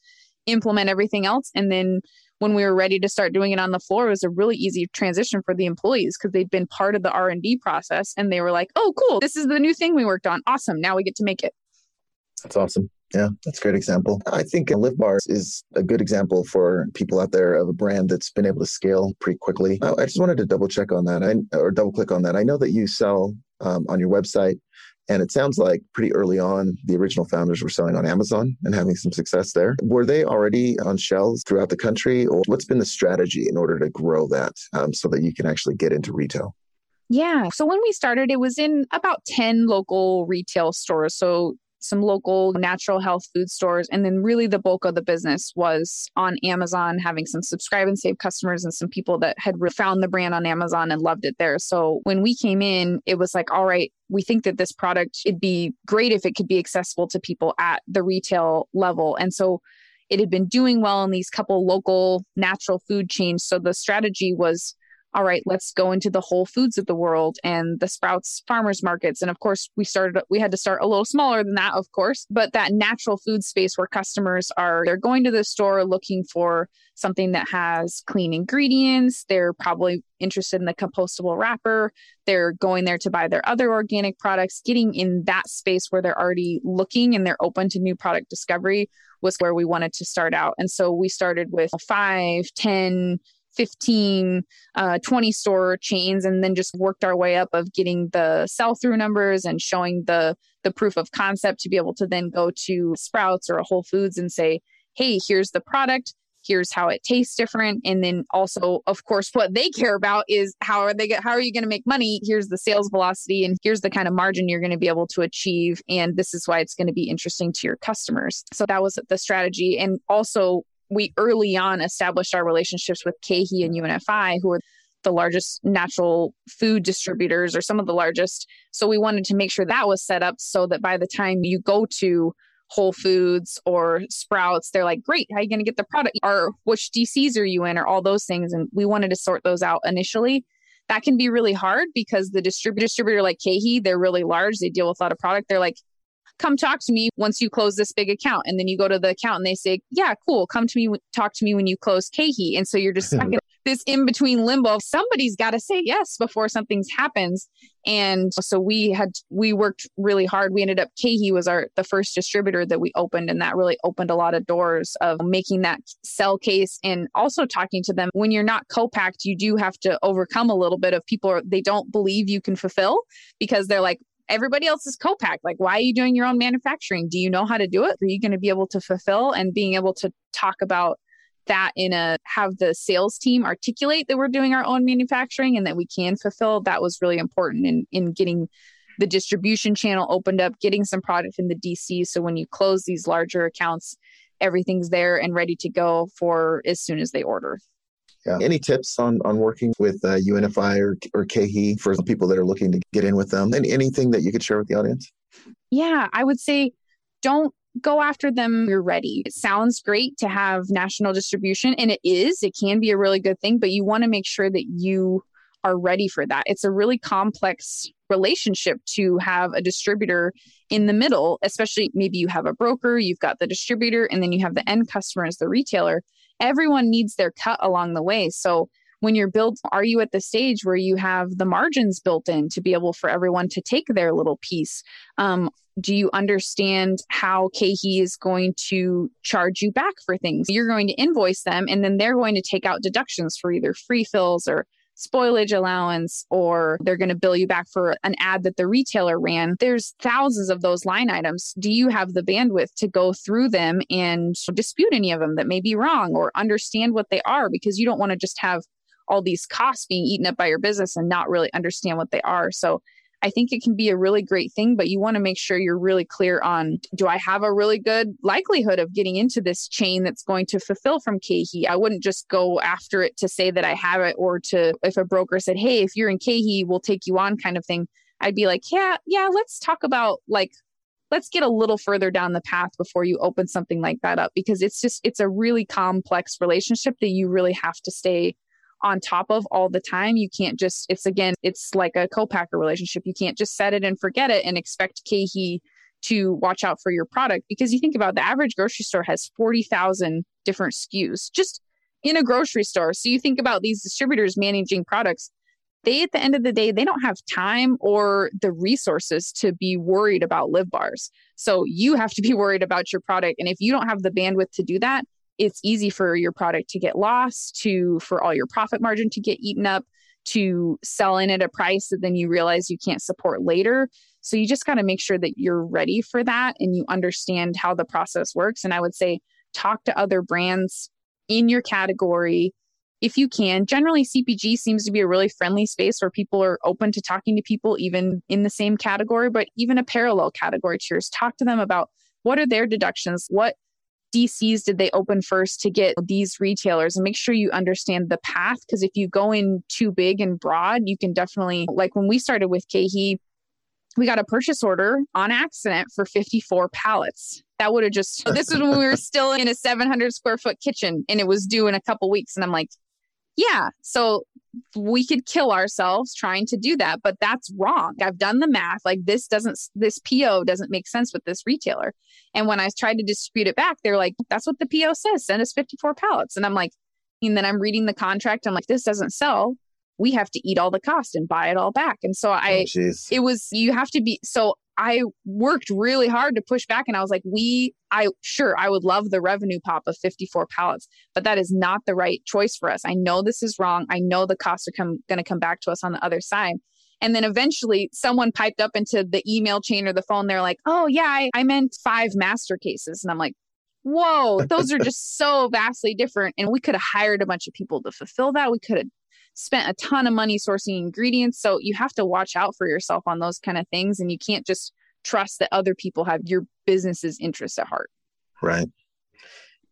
implement everything else and then when we were ready to start doing it on the floor it was a really easy transition for the employees because they'd been part of the r&d process and they were like oh cool this is the new thing we worked on awesome now we get to make it that's awesome yeah, that's a great example. I think Live Bar is a good example for people out there of a brand that's been able to scale pretty quickly. I just wanted to double check on that, I, or double click on that. I know that you sell um, on your website and it sounds like pretty early on, the original founders were selling on Amazon and having some success there. Were they already on shelves throughout the country, or what's been the strategy in order to grow that um, so that you can actually get into retail? Yeah. So when we started, it was in about 10 local retail stores. So some local natural health food stores. And then really the bulk of the business was on Amazon, having some subscribe and save customers and some people that had found the brand on Amazon and loved it there. So when we came in, it was like, all right, we think that this product, it'd be great if it could be accessible to people at the retail level. And so it had been doing well in these couple local natural food chains. So the strategy was all right, let's go into the Whole Foods of the world and the Sprouts farmers markets. And of course, we started, we had to start a little smaller than that, of course, but that natural food space where customers are, they're going to the store looking for something that has clean ingredients. They're probably interested in the compostable wrapper. They're going there to buy their other organic products. Getting in that space where they're already looking and they're open to new product discovery was where we wanted to start out. And so we started with five, ten 15, uh, 20 store chains, and then just worked our way up of getting the sell through numbers and showing the the proof of concept to be able to then go to Sprouts or a Whole Foods and say, hey, here's the product. Here's how it tastes different. And then also of course what they care about is how are they how are you going to make money? Here's the sales velocity and here's the kind of margin you're going to be able to achieve. And this is why it's going to be interesting to your customers. So that was the strategy. And also we early on established our relationships with KeHE and UNFI who are the largest natural food distributors or some of the largest so we wanted to make sure that was set up so that by the time you go to Whole Foods or Sprouts, they're like, great, how are you going to get the product? Or which DCs are you in? Or all those things. And we wanted to sort those out initially. That can be really hard because the distributor, distributor like KeHE, they're really large. They deal with a lot of product. They're like, come talk to me once you close this big account. And then you go to the account and they say, yeah, cool. Come to me, talk to me when you close KeHE. And so you're just (laughs) stuck in this in between limbo. Somebody's got to say yes before something happens. And so we had, we worked really hard. We ended up, KeHE was our, the first distributor that we opened. And that really opened a lot of doors of making that sell case and also talking to them. When you're not co-packed, you do have to overcome a little bit of people, they don't believe you can fulfill because they're like, everybody else is co-pack. Like, why are you doing your own manufacturing? Do you know how to do it? Are you going to be able to fulfill and being able to talk about that in a have the sales team articulate that we're doing our own manufacturing and that we can fulfill that was really important in in getting the distribution channel opened up getting some product in the dc so when you close these larger accounts everything's there and ready to go for as soon as they order yeah. Any tips on on working with uh, UNFI or, or KeHE for people that are looking to get in with them? And anything that you could share with the audience? Yeah, I would say don't go after them you're ready. It sounds great to have national distribution, and it is. It can be a really good thing, but you want to make sure that you are ready for that. It's a really complex relationship to have a distributor in the middle, especially maybe you have a broker, you've got the distributor, and then you have the end customer as the retailer everyone needs their cut along the way. So when you're built, are you at the stage where you have the margins built in to be able for everyone to take their little piece? Um, do you understand how KeHE is going to charge you back for things? You're going to invoice them and then they're going to take out deductions for either free fills or spoilage allowance or they're going to bill you back for an ad that the retailer ran. There's thousands of those line items. Do you have the bandwidth to go through them and dispute any of them that may be wrong or understand what they are? Because you don't want to just have all these costs being eaten up by your business and not really understand what they are. So I think it can be a really great thing, but you want to make sure you're really clear on do I have a really good likelihood of getting into this chain that's going to fulfill from KeHE? I wouldn't just go after it to say that I have it or to, if a broker said, hey, if you're in KeHE, we'll take you on kind of thing. I'd be like, yeah, yeah, let's talk about like, let's get a little further down the path before you open something like that up because it's just, it's a really complex relationship that you really have to stay on top of all the time. You can't just, it's again, it's like a co-packer relationship. You can't just set it and forget it and expect KeHE to watch out for your product because you think about the average grocery store has 40,000 different SKUs just in a grocery store. So you think about these distributors managing products. They, at the end of the day, they don't have time or the resources to be worried about live bars. So you have to be worried about your product. And if you don't have the bandwidth to do that, it's easy for your product to get lost, to for all your profit margin to get eaten up, to sell in at a price that then you realize you can't support later. So you just got to make sure that you're ready for that and you understand how the process works. And I would say talk to other brands in your category if you can. Generally, CPG seems to be a really friendly space where people are open to talking to people even in the same category, but even a parallel category to yours. Talk to them about what are their deductions? What DCs did they open first to get these retailers? And make sure you understand the path because if you go in too big and broad you can definitely like when we started with KeHE we got a purchase order on accident for 54 pallets. That would have just this was when we were (laughs) still in a 700 square foot kitchen and it was due in a couple weeks and I'm like yeah so we could kill ourselves trying to do that but that's wrong. I've done the math like this doesn't this po doesn't make sense with this retailer. And when i tried to dispute it back they're like that's what the po says send us 54 pallets. And i'm like and then i'm reading the contract i'm like this doesn't sell. We have to eat all the cost and buy it all back. And so oh, i oh, it was you have to be so I worked really hard to push back and I was like, we, I sure, I would love the revenue pop of 54 pallets, but that is not the right choice for us. I know this is wrong. I know the costs are come, going to come back to us on the other side. And then eventually someone piped up into the email chain or the phone. They're like, oh, yeah, I, I meant five master cases. And I'm like, whoa, those are (laughs) just so vastly different. And we could have hired a bunch of people to fulfill that. We could have spent a ton of money sourcing ingredients. So you have to watch out for yourself on those kind of things. And you can't just trust that other people have your business's interests at heart. Right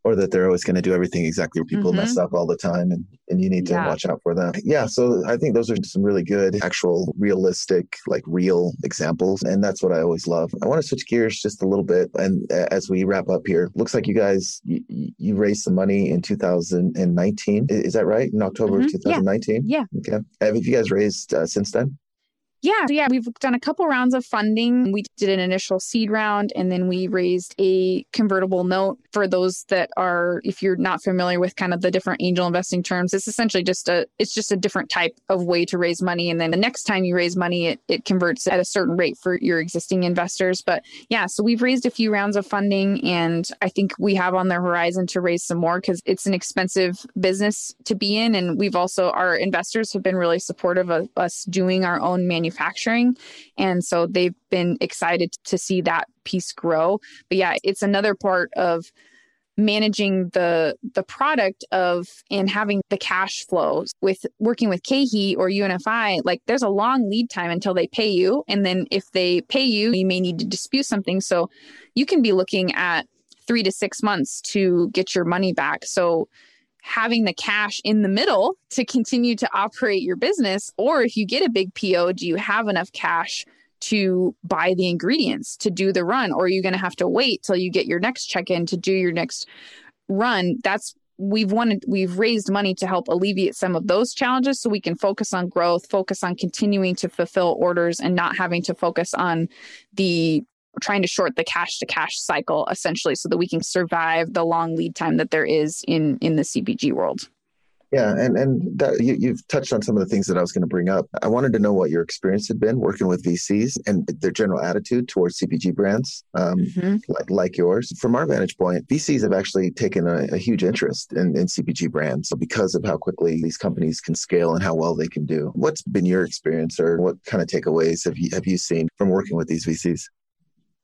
or that they're always going to do everything exactly where people mm-hmm. mess up all the time and, and you need to yeah. watch out for them. Yeah. So I think those are some really good, actual, realistic, like real examples. And that's what I always love. I want to switch gears just a little bit. And as we wrap up here, looks like you guys, you, you raised some money in 2019. Is that right? In October mm-hmm. of 2019? Yeah. yeah. Okay. Have you guys raised uh, since then? Yeah. So yeah, we've done a couple rounds of funding. We did an initial seed round and then we raised a convertible note for those that are if you're not familiar with kind of the different angel investing terms. It's essentially just a it's just a different type of way to raise money and then the next time you raise money it it converts at a certain rate for your existing investors. But yeah, so we've raised a few rounds of funding and I think we have on the horizon to raise some more cuz it's an expensive business to be in and we've also our investors have been really supportive of us doing our own manufacturing manufacturing. And so they've been excited to see that piece grow. But yeah, it's another part of managing the the product of and having the cash flows with working with KeHE or UNFI like there's a long lead time until they pay you and then if they pay you you may need to dispute something so you can be looking at 3 to 6 months to get your money back so having the cash in the middle to continue to operate your business? Or if you get a big PO, do you have enough cash to buy the ingredients to do the run? Or are you going to have to wait till you get your next check in to do your next run? That's we've wanted we've raised money to help alleviate some of those challenges so we can focus on growth focus on continuing to fulfill orders and not having to focus on the trying to short the cash to cash cycle essentially so that we can survive the long lead time that there is in in the CPG world. Yeah, and and that, you, have touched on some of the things that I was going to bring up. I wanted to know what your experience had been working with VCs and their general attitude towards CPG brands, um, mm-hmm. like like yours. From our vantage point, VCs have actually taken a, a huge interest in, in CPG brands because of how quickly these companies can scale and how well they can do. What's been your experience, or what kind of takeaways have you have you seen from working with these VCs?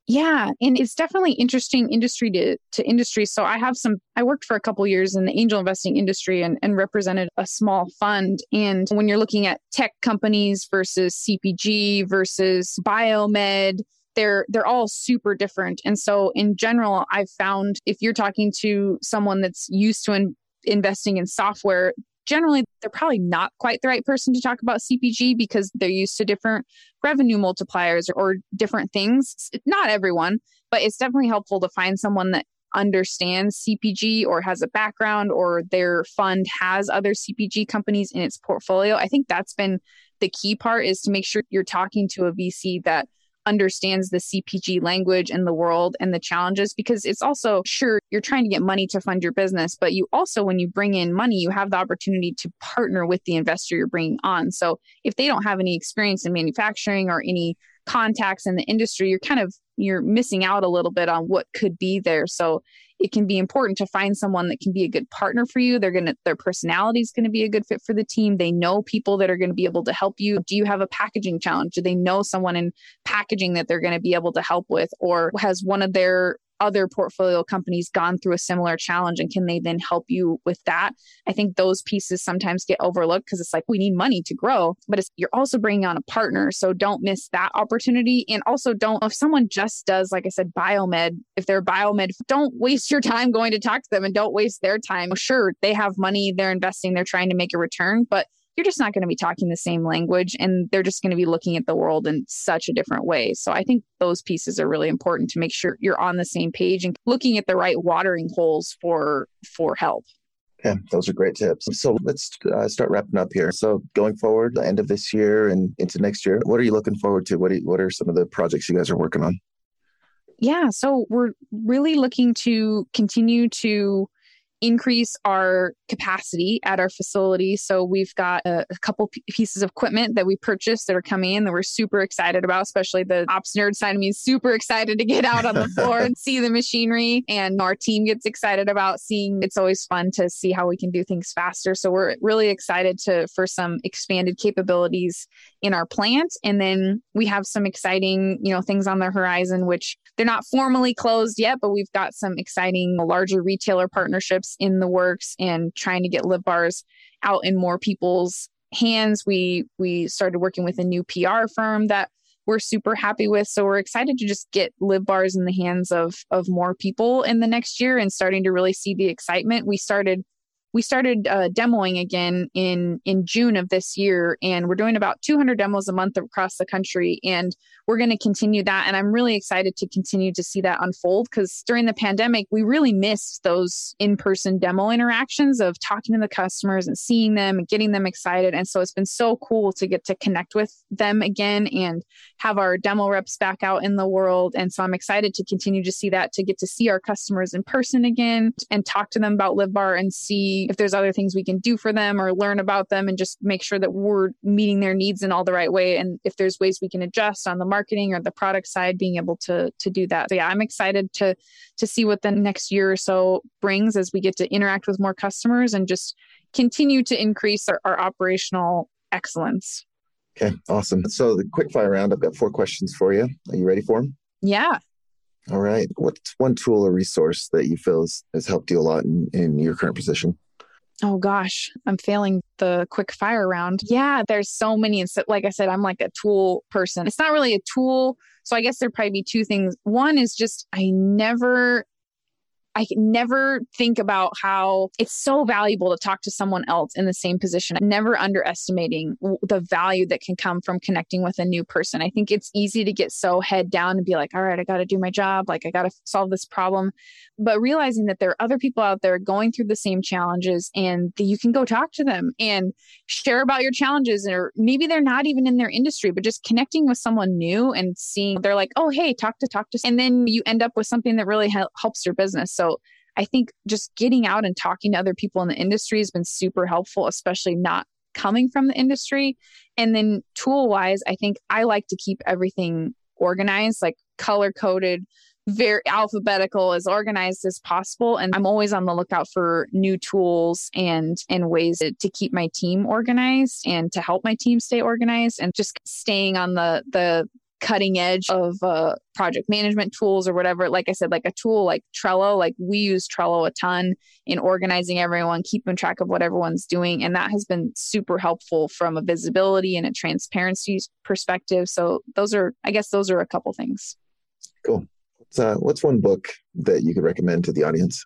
Yeah, and it's definitely interesting industry to, to industry. So I have some I worked for a couple years in the angel investing industry and, and represented a small fund. And when you're looking at tech companies versus CPG versus biomed, they're they're all super different. And so in general, I've found if you're talking to someone that's used to in, investing in software, generally they're probably not quite the right person to talk about CPG because they're used to different revenue multipliers or, or different things. Not everyone, but it's definitely helpful to find someone that understands CPG or has a background or their fund has other CPG companies in its portfolio. I think that's been the key part is to make sure you're talking to a VC that understands the CPG language and the world and the challenges because it's also sure you're trying to get money to fund your business, but you also, when you bring in money, you have the opportunity to partner with the investor you're bringing on. So if they don't have any experience in manufacturing or any contacts in the industry, you're kind of you're missing out a little bit on what could be there. So it can be important to find someone that can be a good partner for you. They're going to, their personality is going to be a good fit for the team. They know people that are going to be able to help you. Do you have a packaging challenge? Do they know someone in packaging that they're going to be able to help with? Or has one of their other portfolio companies gone through a similar challenge and can they then help you with that? I think those pieces sometimes get overlooked because it's like we need money to grow but you're also bringing on a partner so don't miss that opportunity. And also don't if someone just does like i said biomed if they're biomed don't waste your time going to talk to them and don't waste their time. Sure they have money they're investing they're trying to make a return but you're just not going to be talking the same language and they're just going to be looking at the world in such a different way. So I think those pieces are really important to make sure you're on the same page and looking at the right watering holes for for help. Yeah, those are great tips. So let's uh, start wrapping up here. So going forward, the end of this year and into next year, what are you looking forward to? What you, what are some of the projects you guys are working on? Yeah, so we're really looking to continue to increase our capacity at our facility. So we've got a, a couple p- pieces of equipment that we purchased that are coming in that we're super excited about, especially the ops nerd side of me is super excited to get out on the floor and see the machinery. And our team gets excited about seeing it's always fun to see how we can do things faster. So we're really excited to for some expanded capabilities in our plant. And then we have some exciting, you know, things on the horizon, which they're not formally closed yet, but we've got some exciting larger retailer partnerships in the works and trying to get live bars out in more people's hands. We we started working with a new PR firm that we're super happy with. So we're excited to just get live bars in the hands of of more people in the next year and starting to really see the excitement. We started we started uh, demoing again in in June of this year, and we're doing about 200 demos a month across the country, and we're going to continue that. And I'm really excited to continue to see that unfold because during the pandemic, we really missed those in person demo interactions of talking to the customers and seeing them and getting them excited. And so it's been so cool to get to connect with them again and have our demo reps back out in the world. And so I'm excited to continue to see that, to get to see our customers in person again and talk to them about LiveBar and see if there's other things we can do for them or learn about them and just make sure that we're meeting their needs in all the right way. And if there's ways we can adjust on the marketing or the product side being able to to do that. So yeah i'm excited to to see what the next year or so brings as we get to interact with more customers and just continue to increase our, our operational excellence. Okay awesome. So the quick fire round i've got four questions for you. Are you ready for them yeah. All right. What's one tool or resource that you feel has, has helped you a lot in, in your current position Oh gosh, I'm failing the quick fire round. Yeah, there's so many. And so, like I said, I'm like a tool person. It's not really a tool. So I guess there'd probably be two things. One is just I never I never think about how it's so valuable to talk to someone else in the same position, never underestimating the value that can come from connecting with a new person. I think it's easy to get so head down and be like, all right, I got to do my job. Like, I got to solve this problem. But realizing that there are other people out there going through the same challenges and you can go talk to them and share about your challenges. Or maybe they're not even in their industry, but just connecting with someone new and seeing they're like, oh, hey, talk to talk to. And then you end up with something that really helps your business. So I think just getting out and talking to other people in the industry has been super helpful, especially not coming from the industry. And then tool wise, I think I like to keep everything organized, like color coded, very alphabetical, as organized as possible. And I'm always on the lookout for new tools and and ways to, to keep my team organized and to help my team stay organized and just staying on the the cutting edge of uh, project management tools or whatever. Like I said, like a tool like Trello, like we use Trello a ton in organizing everyone, keeping track of what everyone's doing. And that has been super helpful from a visibility and a transparency perspective. So those are, I guess, those are a couple things. Cool. Uh, what's one book that you could recommend to the audience?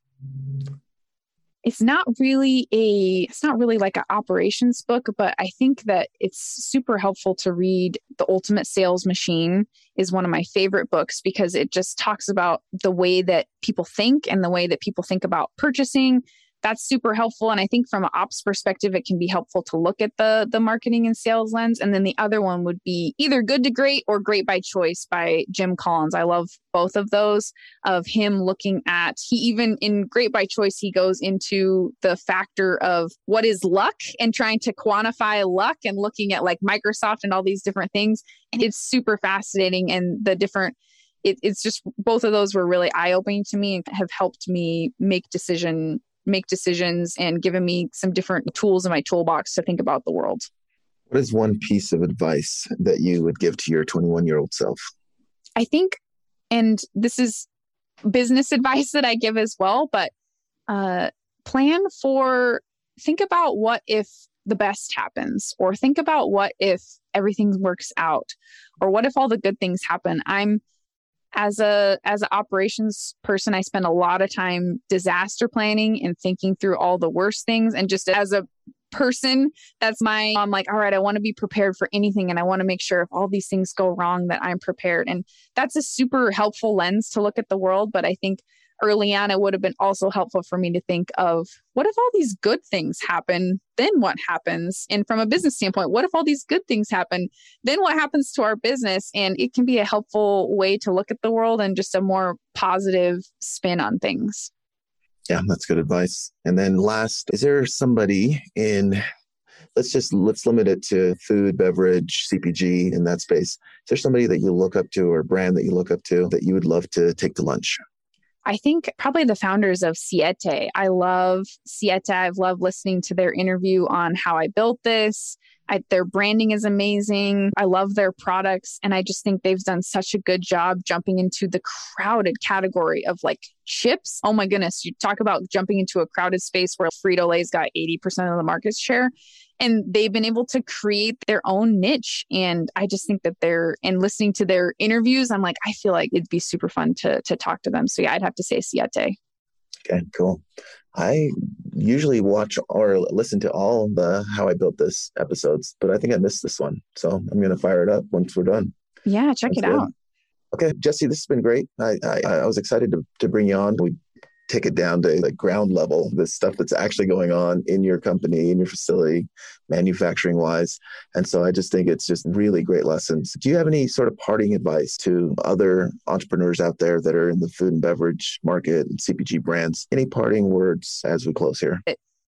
it's not really a it's not really like an operations book but i think that it's super helpful to read the ultimate sales machine is one of my favorite books because it just talks about the way that people think and the way that people think about purchasing that's super helpful. And i think from an ops perspective it can be helpful to look at the the marketing and sales lens. And then the other one would be either good to great or great by choice by jim collins. I love both of those of him looking at he even in great by choice he goes into the factor of what is luck and trying to quantify luck and looking at like microsoft and all these different things. And it's super fascinating. And the different it, it's just both of those were really eye opening to me and have helped me make decision make decisions and given me some different tools in my toolbox to think about the world. What is one piece of advice that you would give to your 21 year old self? I think, and this is business (laughs) advice that I give as well, but uh, plan for, think about what if the best happens, or think about what if everything works out, or what if all the good things happen. I'm as a as an operations person i spend a lot of time disaster planning and thinking through all the worst things. And just as a person that's my i'm like all right i want to be prepared for anything and i want to make sure if all these things go wrong that i'm prepared. And that's a super helpful lens to look at the world but i think early on, it would have been also helpful for me to think of what if all these good things happen? Then what happens? And from a business standpoint, what if all these good things happen? Then what happens to our business? And it can be a helpful way to look at the world and just a more positive spin on things. Yeah, that's good advice. And then last, is there somebody in let's just let's limit it to food, beverage, CPG in that space. Is there somebody that you look up to or brand that you look up to that you would love to take to lunch? I think probably the founders of Siete. I love Siete. I've loved listening to their interview on how I built this. I, their branding is amazing. I love their products. And I just think they've done such a good job jumping into the crowded category of like chips. Oh my goodness. You talk about jumping into a crowded space where Frito Lay's got 80% of the market share and they've been able to create their own niche. And i just think that they're and listening to their interviews i'm like i feel like it'd be super fun to to talk to them. So yeah i'd have to say siete. Okay cool. I usually watch or listen to all the how i built this episodes but i think i missed this one. So i'm going to fire it up once we're done. Yeah check That's it good. out. Okay Jessi this has been great. I i, I was excited to, to bring you on. We take it down to the ground level, the stuff that's actually going on in your company, in your facility, manufacturing wise. And so I just think it's just really great lessons. Do you have any sort of parting advice to other entrepreneurs out there that are in the food and beverage market and CPG brands? Any parting words as we close here?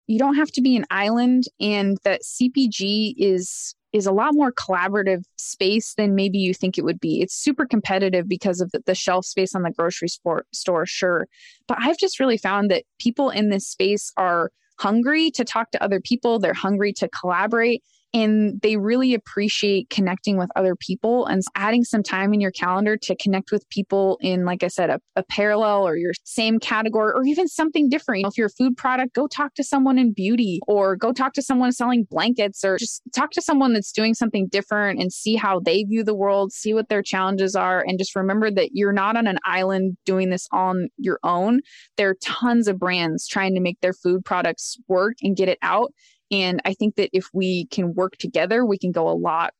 You don't have to be an island, and that CPG is is a lot more collaborative space than maybe you think it would be. It's super competitive because of the, shelf space on the grocery store, store, sure. But I've just really found that people in this space are hungry to talk to other people, they're hungry to collaborate and they really appreciate connecting with other people and adding some time in your calendar to connect with people in like i said a, a parallel or your same category or even something different. If you're a food product go talk to someone in beauty or go talk to someone selling blankets or just talk to someone that's doing something different and see how they view the world see what their challenges are and just remember that you're not on an island doing this on your own. There are tons of brands trying to make their food products work and get it out and I think that if we can work together, we can go a lot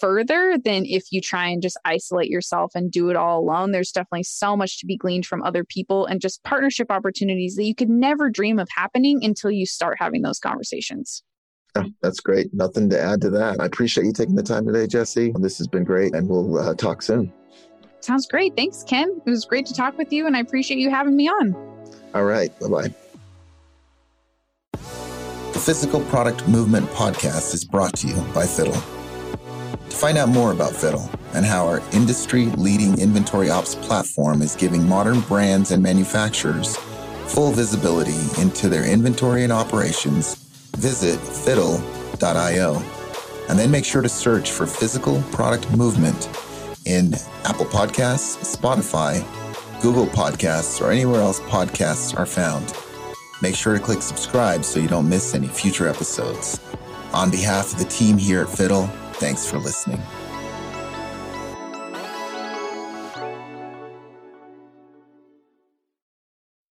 further than if you try and just isolate yourself and do it all alone. There's definitely so much to be gleaned from other people and just partnership opportunities that you could never dream of happening until you start having those conversations. Yeah, that's great. Nothing to add to that. I appreciate you taking the time today, Jessi. This has been great, and we'll uh, talk soon. Sounds great. Thanks, Ken. It was great to talk with you, and I appreciate you having me on. All right. Bye bye. Physical Product Movement podcast is brought to you by Fiddle. To find out more about Fiddle and how our industry leading inventory ops platform is giving modern brands and manufacturers full visibility into their inventory and operations, visit fiddle.io. And then make sure to search for Physical Product Movement in Apple Podcasts, Spotify, Google Podcasts, or anywhere else podcasts are found. Make sure to click subscribe so you don't miss any future episodes. On behalf of the team here at Fiddle, thanks for listening.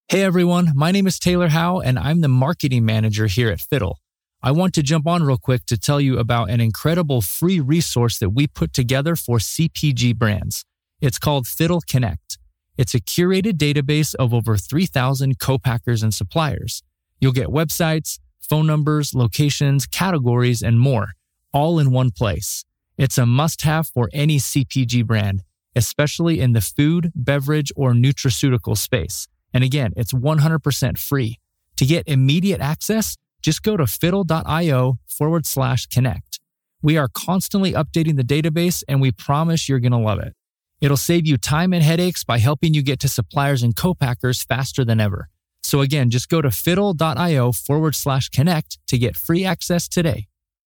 Hey everyone, my name is Taylor Howe and I'm the marketing manager here at Fiddle. I want to jump on real quick to tell you about an incredible free resource that we put together for CPG brands. It's called Fiddle Connect. It's a curated database of over 3,000 co-packers and suppliers. You'll get websites, phone numbers, locations, categories, and more, all in one place. It's a must have for any CPG brand, especially in the food, beverage, or nutraceutical space. And again, it's 100% free. To get immediate access, just go to fiddle.io forward slash connect. We are constantly updating the database and we promise you're going to love it. It'll save you time and headaches by helping you get to suppliers and co-packers faster than ever. So again, just go to fiddle.io forward slash connect to get free access today.